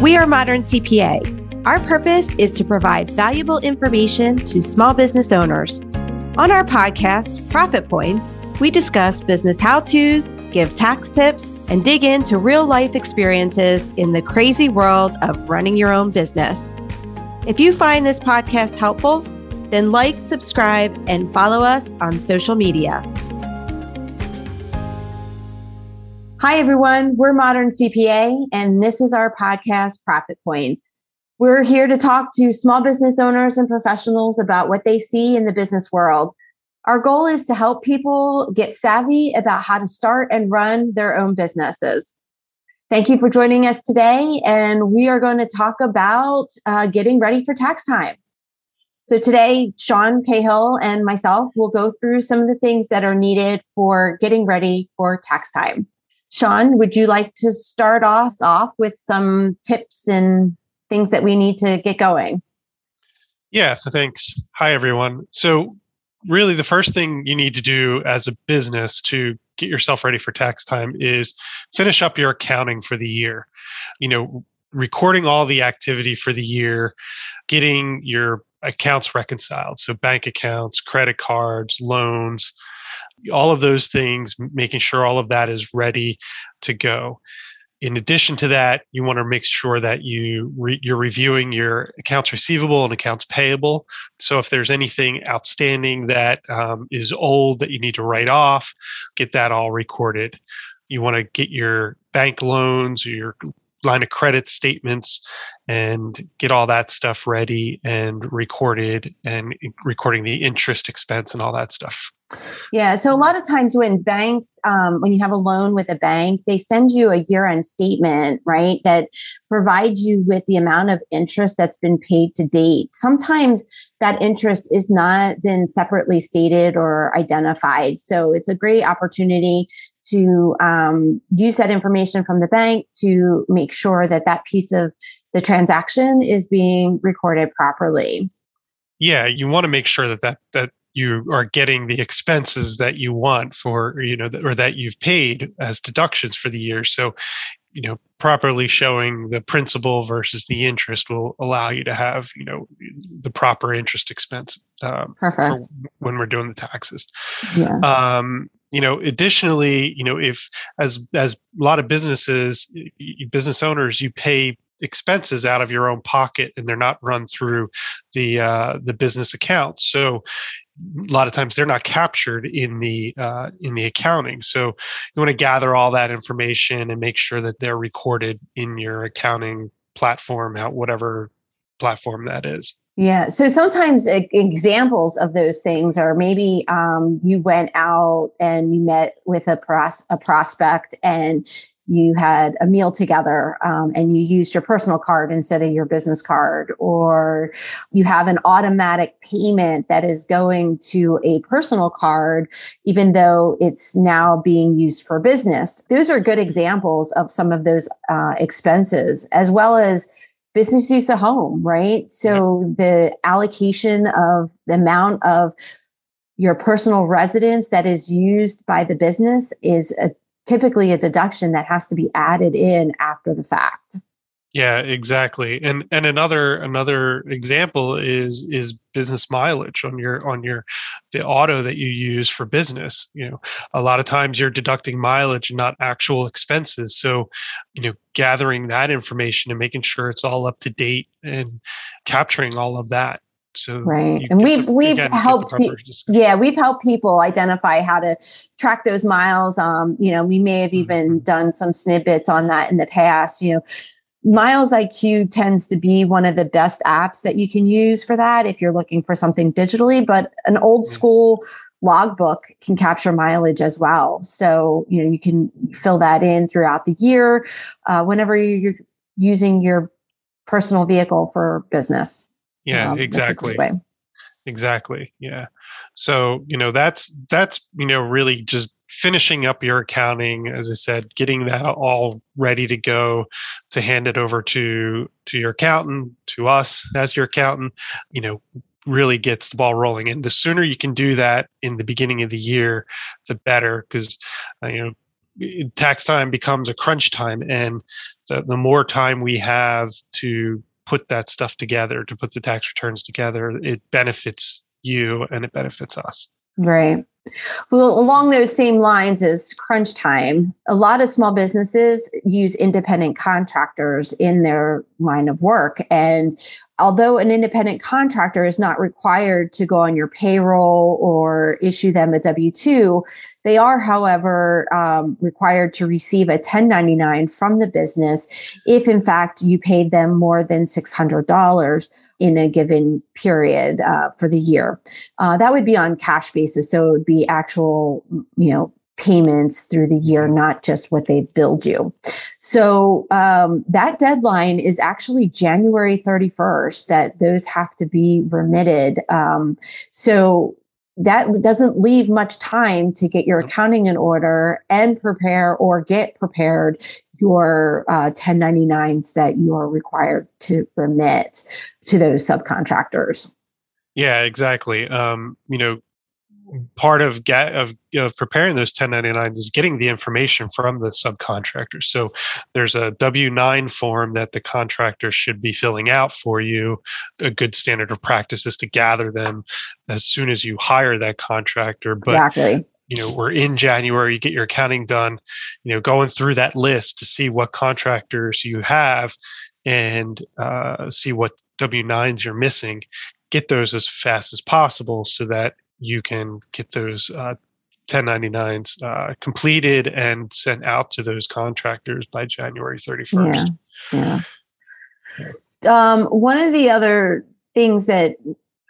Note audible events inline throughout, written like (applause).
We are Modern CPA. Our purpose is to provide valuable information to small business owners. On our podcast, Profit Points, we discuss business how to's, give tax tips, and dig into real life experiences in the crazy world of running your own business. If you find this podcast helpful, then like, subscribe, and follow us on social media. Hi, everyone. We're Modern CPA, and this is our podcast, Profit Points. We're here to talk to small business owners and professionals about what they see in the business world. Our goal is to help people get savvy about how to start and run their own businesses. Thank you for joining us today, and we are going to talk about uh, getting ready for tax time. So, today, Sean Cahill and myself will go through some of the things that are needed for getting ready for tax time. Sean, would you like to start us off with some tips and things that we need to get going? Yeah, thanks. Hi, everyone. So, really, the first thing you need to do as a business to get yourself ready for tax time is finish up your accounting for the year. You know, recording all the activity for the year, getting your accounts reconciled. So, bank accounts, credit cards, loans, all of those things, making sure all of that is ready to go. In addition to that, you want to make sure that you re- you're reviewing your accounts receivable and accounts payable. So if there's anything outstanding that um, is old that you need to write off, get that all recorded. You want to get your bank loans your line of credit statements and get all that stuff ready and recorded and recording the interest expense and all that stuff. Yeah. So a lot of times when banks, um, when you have a loan with a bank, they send you a year end statement, right? That provides you with the amount of interest that's been paid to date. Sometimes that interest is not been separately stated or identified. So it's a great opportunity to um, use that information from the bank to make sure that that piece of the transaction is being recorded properly. Yeah, you want to make sure that that that you are getting the expenses that you want for you know or that you've paid as deductions for the year so you know properly showing the principal versus the interest will allow you to have you know the proper interest expense um, for when we're doing the taxes yeah. um, you know additionally you know if as as a lot of businesses business owners you pay expenses out of your own pocket and they're not run through the uh, the business account. So a lot of times they're not captured in the uh, in the accounting. So you want to gather all that information and make sure that they're recorded in your accounting platform out whatever platform that is yeah. So sometimes examples of those things are maybe um, you went out and you met with a, pros- a prospect and you had a meal together um, and you used your personal card instead of your business card, or you have an automatic payment that is going to a personal card, even though it's now being used for business. Those are good examples of some of those uh, expenses, as well as business use of home, right? So the allocation of the amount of your personal residence that is used by the business is a typically a deduction that has to be added in after the fact yeah exactly and and another another example is is business mileage on your on your the auto that you use for business you know a lot of times you're deducting mileage and not actual expenses so you know gathering that information and making sure it's all up to date and capturing all of that so right and we've the, we've again, helped pe- yeah we've helped people identify how to track those miles um you know we may have even mm-hmm. done some snippets on that in the past you know miles iq tends to be one of the best apps that you can use for that if you're looking for something digitally but an old mm-hmm. school logbook can capture mileage as well. So you know you can fill that in throughout the year uh, whenever you're using your personal vehicle for business. Yeah um, exactly. exactly yeah. So you know that's that's you know really just finishing up your accounting as i said getting that all ready to go to hand it over to to your accountant to us as your accountant you know really gets the ball rolling. And the sooner you can do that in the beginning of the year, the better, because uh, you know tax time becomes a crunch time, and the, the more time we have to put that stuff together, to put the tax returns together, it benefits you and it benefits us. Right. Well, along those same lines as crunch time, a lot of small businesses use independent contractors in their line of work. And although an independent contractor is not required to go on your payroll or issue them a W 2, they are, however, um, required to receive a 1099 from the business if, in fact, you paid them more than $600 in a given period uh, for the year. Uh, that would be on cash basis. So it would be actual, you know, payments through the year, not just what they billed you. So um, that deadline is actually January 31st that those have to be remitted. Um, so that doesn't leave much time to get your accounting in order and prepare or get prepared your uh, 1099s that you are required to remit to those subcontractors. Yeah, exactly. Um, you know, part of get of, of preparing those 1099s is getting the information from the subcontractor so there's a w9 form that the contractor should be filling out for you. A good standard of practice is to gather them as soon as you hire that contractor but exactly. you know we're in january you get your accounting done you know going through that list to see what contractors you have and uh, see what w9s you're missing. Get those as fast as possible so that you can get those uh, 1099s uh, completed and sent out to those contractors by January 31st. Yeah. yeah. Um, one of the other things that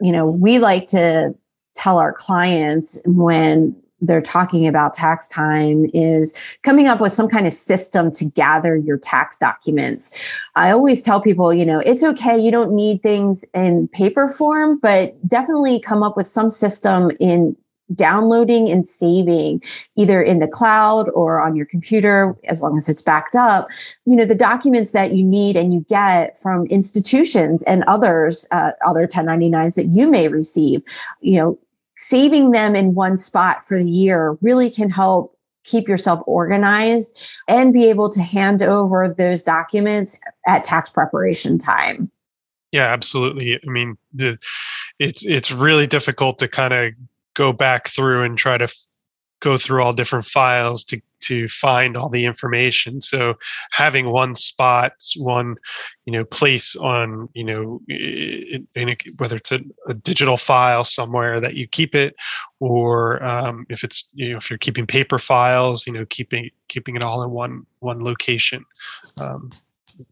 you know we like to tell our clients when they're talking about tax time is coming up with some kind of system to gather your tax documents. I always tell people, you know, it's okay, you don't need things in paper form, but definitely come up with some system in downloading and saving either in the cloud or on your computer as long as it's backed up you know the documents that you need and you get from institutions and others uh, other 1099s that you may receive you know saving them in one spot for the year really can help keep yourself organized and be able to hand over those documents at tax preparation time. Yeah, absolutely. I mean, the it's it's really difficult to kind of go back through and try to go through all different files to to find all the information. So having one spot one you know place on you know in, a, whether it's a, a, digital file somewhere that you keep it or um, if it's you know if you're keeping paper files you know keeping keeping it all in one one location um,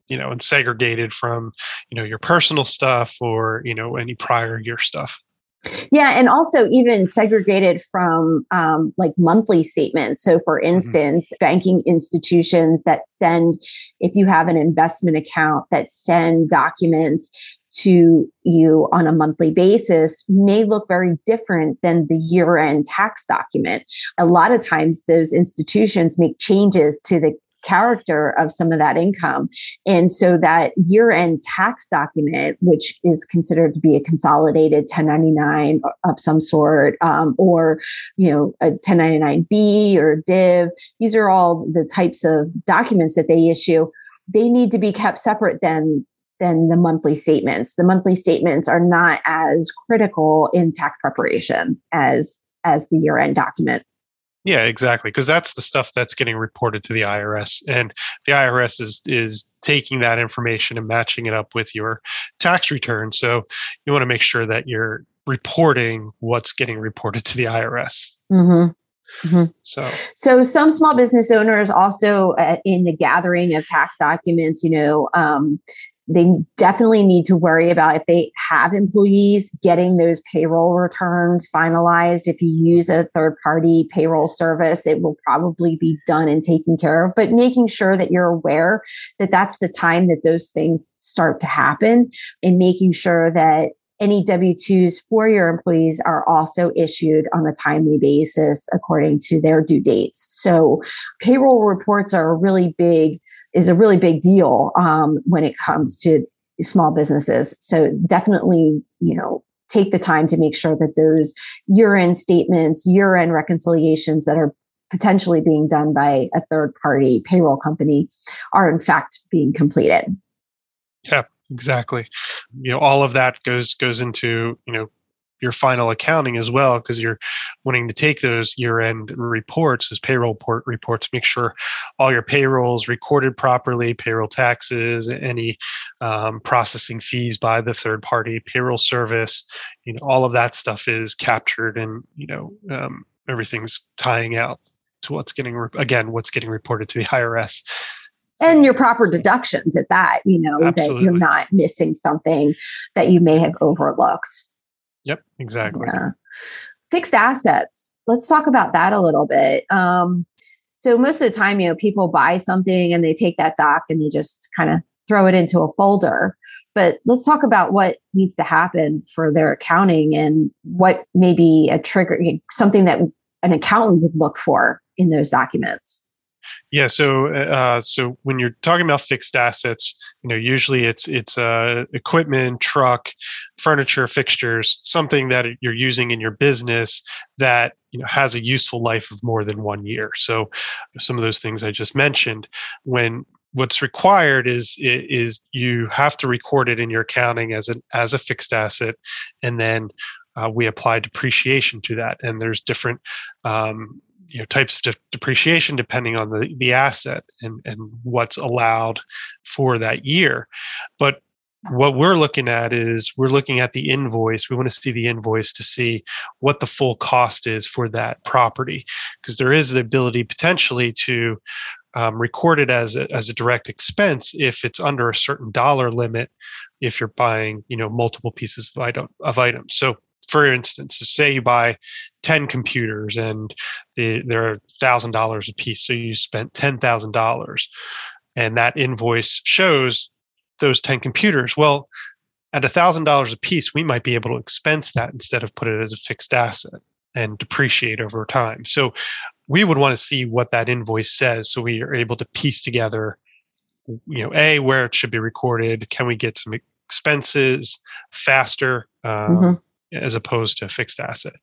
you know and segregated from you know your personal stuff or you know any prior year stuff yeah, and also even segregated from um, like monthly statements. So, for mm-hmm. instance, mm-hmm. banking institutions that send, if you have an investment account, that send documents to you on a monthly basis may look very different than the year end tax document. A lot of times, those institutions make changes to the character of some of that income. And so that year end tax document, which is considered to be a consolidated 1099 of some sort, um, or, you know, a 1099B or div, these are all the types of documents that they issue. They need to be kept separate than than the monthly statements. The monthly statements are not as critical in tax preparation as as the year end document. Yeah, exactly. Because that's the stuff that's getting reported to the IRS, and the IRS is is taking that information and matching it up with your tax return. So you want to make sure that you're reporting what's getting reported to the IRS. Mm-hmm. Mm-hmm. So, so some small business owners also uh, in the gathering of tax documents, you know, um, they definitely need to worry about if they have employees getting those payroll returns finalized. If you use a third party payroll service, it will probably be done and taken care of, but making sure that you're aware that that's the time that those things start to happen and making sure that any W 2s for your employees are also issued on a timely basis according to their due dates. So, payroll reports are a really big is a really big deal um, when it comes to small businesses. So definitely, you know, take the time to make sure that those year end statements, year end reconciliations that are potentially being done by a third party payroll company are in fact being completed. Yeah, exactly. You know, all of that goes goes into, you know, your final accounting as well because you're wanting to take those year-end reports as payroll report reports make sure all your payrolls recorded properly payroll taxes any um, processing fees by the third party payroll service you know all of that stuff is captured and you know um, everything's tying out to what's getting re- again what's getting reported to the IRS and your proper deductions at that you know Absolutely. that you're not missing something that you may have overlooked yep exactly yeah. fixed assets let's talk about that a little bit um, so most of the time you know people buy something and they take that doc and they just kind of throw it into a folder but let's talk about what needs to happen for their accounting and what may be a trigger something that an accountant would look for in those documents? Yeah, so uh, so when you're talking about fixed assets, you know, usually it's it's uh, equipment, truck, furniture, fixtures, something that you're using in your business that you know has a useful life of more than one year. So some of those things I just mentioned. When what's required is is you have to record it in your accounting as an as a fixed asset, and then uh, we apply depreciation to that. And there's different um, you know types of de- depreciation depending on the, the asset and, and what's allowed for that year. But what we're looking at is we're looking at the invoice. We want to see the invoice to see what the full cost is for that property because there is the ability potentially to um, record it as a, as a direct expense if it's under a certain dollar limit if you're buying you know multiple pieces of item of items. So for instance, say you buy 10 computers and the, they're $1,000 a piece. So you spent $10,000 and that invoice shows those 10 computers. Well, at $1,000 a piece, we might be able to expense that instead of put it as a fixed asset and depreciate over time. So we would want to see what that invoice says so we are able to piece together you know a where it should be recorded can we get some expenses faster um, mm-hmm as opposed to a fixed asset.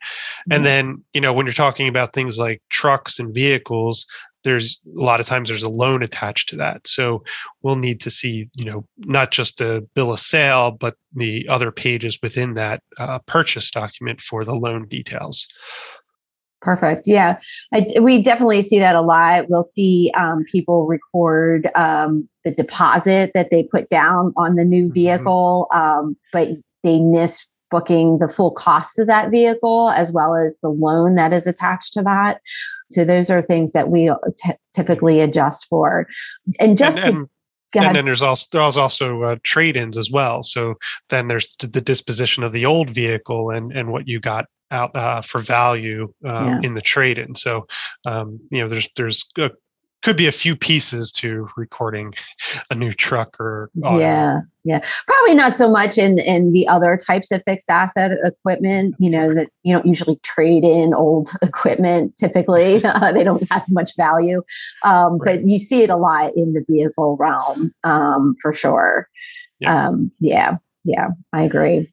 And then, you know, when you're talking about things like trucks and vehicles, there's a lot of times there's a loan attached to that. So we'll need to see, you know, not just a bill of sale, but the other pages within that uh, purchase document for the loan details. Perfect. Yeah, I, we definitely see that a lot. We'll see um, people record um, the deposit that they put down on the new mm-hmm. vehicle, mm-hmm. um, but they miss booking the full cost of that vehicle as well as the loan that is attached to that. So those are things that we t- typically adjust for. And just and, to and then there's also there's also uh, trade-ins as well. So then there's the disposition of the old vehicle and and what you got out uh, for value uh, yeah. in the trade-in. So um, you know there's there's a could be a few pieces to recording a new truck or auto. yeah yeah probably not so much in in the other types of fixed asset equipment you know that you don't usually trade in old (laughs) equipment typically uh, (laughs) (laughs) they don't have much value um, right. but you see it a lot in the vehicle realm um, for sure yeah. Um, yeah yeah i agree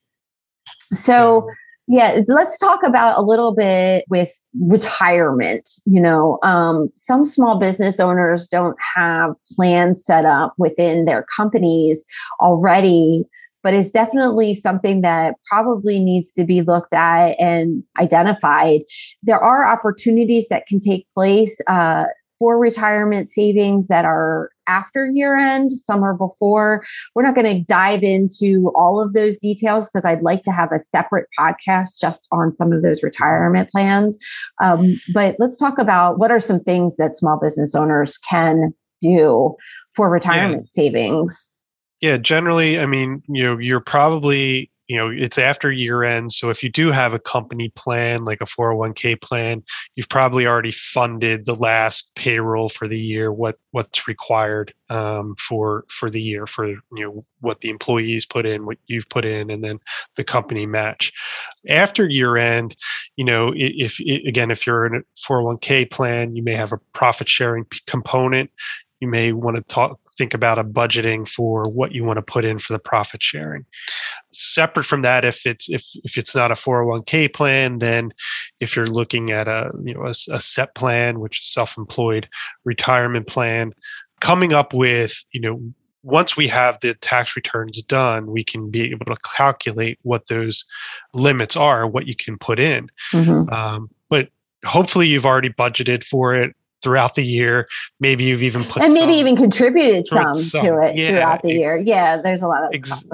so, so yeah, let's talk about a little bit with retirement. You know, um, some small business owners don't have plans set up within their companies already, but it's definitely something that probably needs to be looked at and identified. There are opportunities that can take place. Uh, for retirement savings that are after year end, some are before. We're not going to dive into all of those details because I'd like to have a separate podcast just on some of those retirement plans. Um, but let's talk about what are some things that small business owners can do for retirement yeah. savings. Yeah, generally, I mean, you know, you're probably you know it's after year end so if you do have a company plan like a 401k plan you've probably already funded the last payroll for the year what what's required um, for for the year for you know what the employees put in what you've put in and then the company match. After year end you know if, if again if you're in a 401k plan you may have a profit sharing component you may want to talk think about a budgeting for what you want to put in for the profit sharing. Separate from that, if it's if if it's not a 401k plan, then if you're looking at a you know a, a SEP plan, which is self-employed retirement plan, coming up with you know once we have the tax returns done, we can be able to calculate what those limits are, what you can put in. Mm-hmm. Um, but hopefully, you've already budgeted for it throughout the year. Maybe you've even put and maybe even contributed some, some, to it yeah, throughout the it, year. Yeah, there's a lot of ex-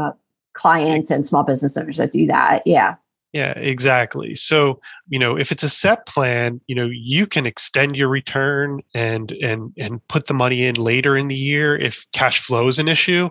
clients and small business owners that do that. Yeah. Yeah, exactly. So, you know, if it's a SEP plan, you know, you can extend your return and and and put the money in later in the year if cash flow is an issue.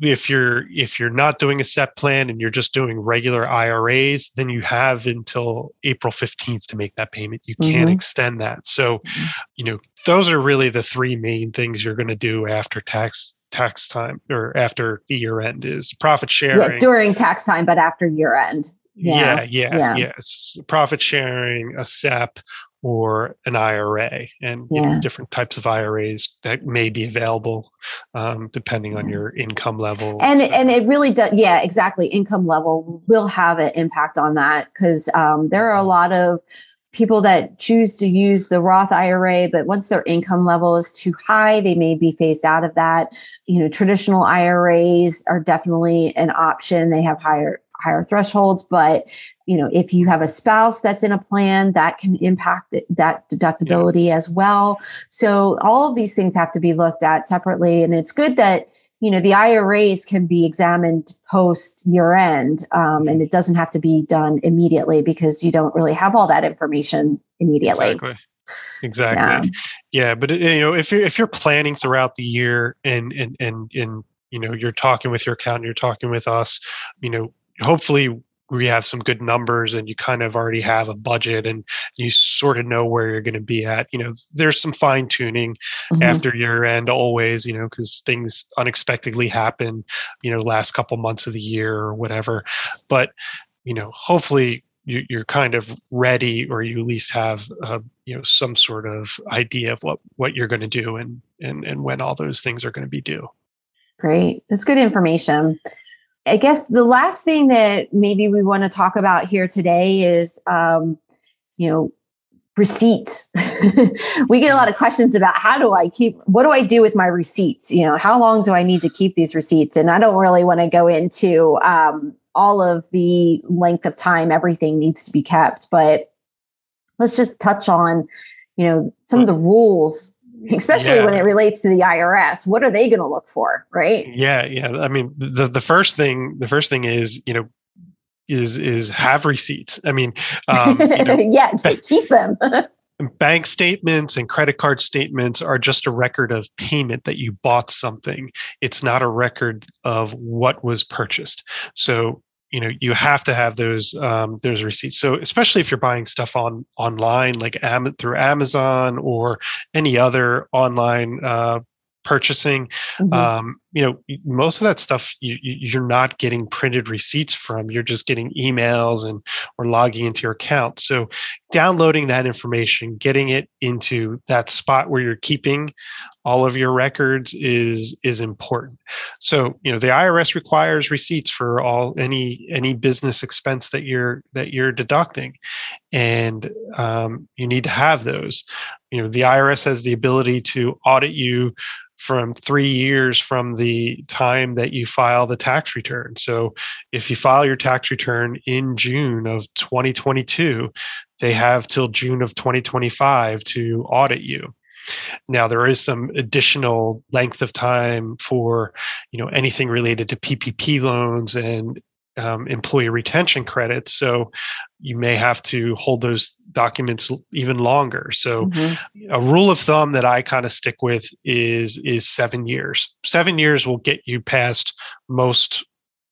If you're if you're not doing a SEP plan and you're just doing regular IRAs, then you have until April 15th to make that payment. You can't mm-hmm. extend that. So, mm-hmm. you know, those are really the three main things you're going to do after tax tax time or after the year end is profit sharing. Yeah, during tax time, but after year end. Yeah, yeah, yeah. Yes, profit sharing, a SEP, or an IRA, and yeah. you know, different types of IRAs that may be available um, depending on your income level. And so. and it really does. Yeah, exactly. Income level will have an impact on that because um, there are a lot of people that choose to use the Roth IRA, but once their income level is too high, they may be phased out of that. You know, traditional IRAs are definitely an option. They have higher higher thresholds but you know if you have a spouse that's in a plan that can impact it, that deductibility yeah. as well. So all of these things have to be looked at separately and it's good that you know the iras can be examined post year end um, and it doesn't have to be done immediately because you don't really have all that information immediately. Exactly. Exactly. Yeah, yeah but you know if you're if you're planning throughout the year and and and and you know you're talking with your accountant you're talking with us you know hopefully we have some good numbers and you kind of already have a budget and you sort of know where you're going to be at. You know there's some fine tuning mm-hmm. after year end always you know because things unexpectedly happen you know last couple months of the year or whatever. But you know hopefully you, are kind of ready or you at least have uh, you know some sort of idea of what what you're going to do and and and when all those things are going to be due. Great. That's good information I guess the last thing that maybe we want to talk about here today is, um, you know, receipts. (laughs) we get a lot of questions about how do I keep, what do I do with my receipts? You know, how long do I need to keep these receipts? And I don't really want to go into um, all of the length of time everything needs to be kept, but let's just touch on, you know, some of the rules especially yeah. when it relates to the IRS. What are they going to look for, right? Yeah, yeah. I mean, the the first thing the first thing is you know is is have receipts. I mean, um, you know, (laughs) yeah, keep them. (laughs) bank statements and credit card statements are just a record of payment that you bought something. It's not a record of what was purchased. So you know you have to have those um, those receipts so especially if you're buying stuff on online like Am- through amazon or any other online uh, purchasing mm-hmm. um, you know most of that stuff you, you're not getting printed receipts from. You're just getting emails and or logging into your account. So downloading that information getting it into that spot where you're keeping all of your records is is important. So you know the irs requires receipts for all any any business expense that you're that you're deducting. And um, you need to have those. You know the irs has the ability to audit you from three years from the time that you file the tax return. So if you file your tax return in June of 2022, they have till June of 2025 to audit you. Now there is some additional length of time for you know anything related to PPP loans and um, employee retention credits. So you may have to hold those documents even longer. So mm-hmm. a rule of thumb that I kind of stick with is is seven years. Seven years will get you past most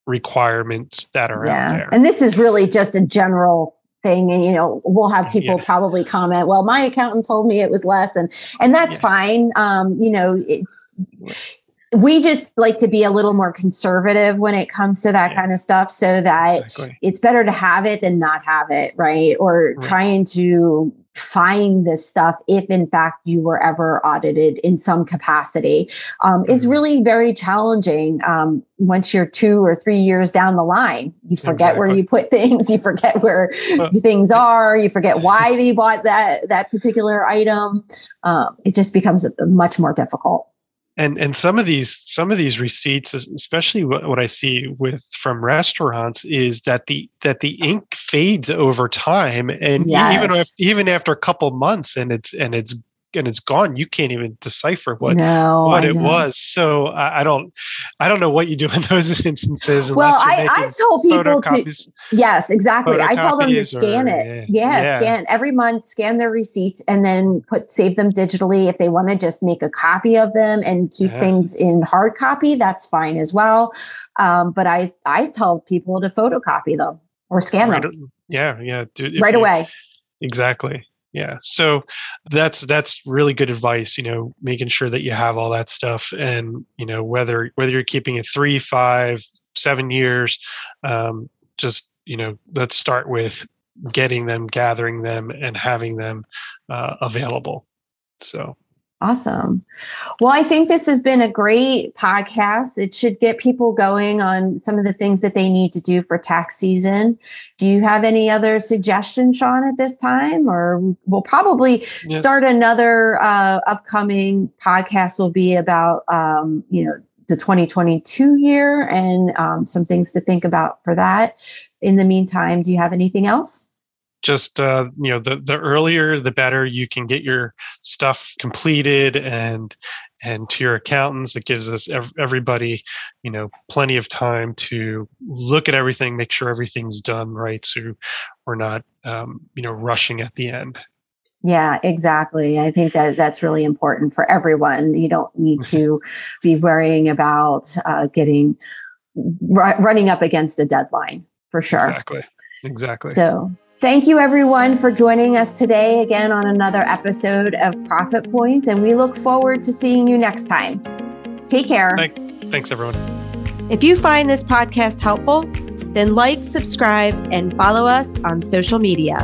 requirements that are yeah. out there. And this is really just a general thing and you know we'll have people yeah. probably comment well my accountant told me it was less and and that's yeah. fine um you know it's we just like to be a little more conservative when it comes to that yeah. kind of stuff so that exactly. it's better to have it than not have it right or right. trying to find this stuff if in fact you were ever audited in some capacity um, is mm-hmm. really very challenging um, once you're two or three years down the line you forget exactly. where you put (laughs) things you forget where well, things are you forget (laughs) why you bought that that particular item um, it just becomes much more difficult and and some of these some of these receipts especially what, what i see with from restaurants is that the that the ink fades over time and yes. even if, even after a couple months and it's and it's and it's gone you can't even decipher what no, what it was so I, I, don't i don't know what you do in (laughs) those instances well i i've told people to yes exactly i tell them to scan or, it. yeah, yeah, scan every month scan their receipts and then put save them digitally if they want to just make a copy of them and keep yeah. things in hard copy that's fine as well um, but i i tell people to photocopy them or scan right, them. yeah yeah Dude, right you, away. Exactly yeah so that's that's really good advice you know making sure that you have all that stuff and you know whether whether you're keeping it three five seven years um, just you know let's start with getting them gathering them and having them uh, available. So Awesome. Well, I think this has been a great podcast. It should get people going on some of the things that they need to do for tax season. Do you have any other suggestions, Sean, at this time? Or we'll probably yes. start another uh, upcoming podcast will be about, um, you know, the 2022 year and um, some things to think about for that. In the meantime, do you have anything else? Just uh, you know the the earlier the better you can get your stuff completed and and to your accountants it gives us ev- everybody you know plenty of time to look at everything make sure everything's done right so we're not um, you know rushing at the end yeah, exactly. I think that that's really important for everyone. You don't need to (laughs) be worrying about uh, getting r- running up against a deadline for sure. Exactly. Exactly. So, Thank you, everyone, for joining us today again on another episode of Profit Points, and we look forward to seeing you next time. Take care. Thanks, everyone. If you find this podcast helpful, then like, subscribe, and follow us on social media.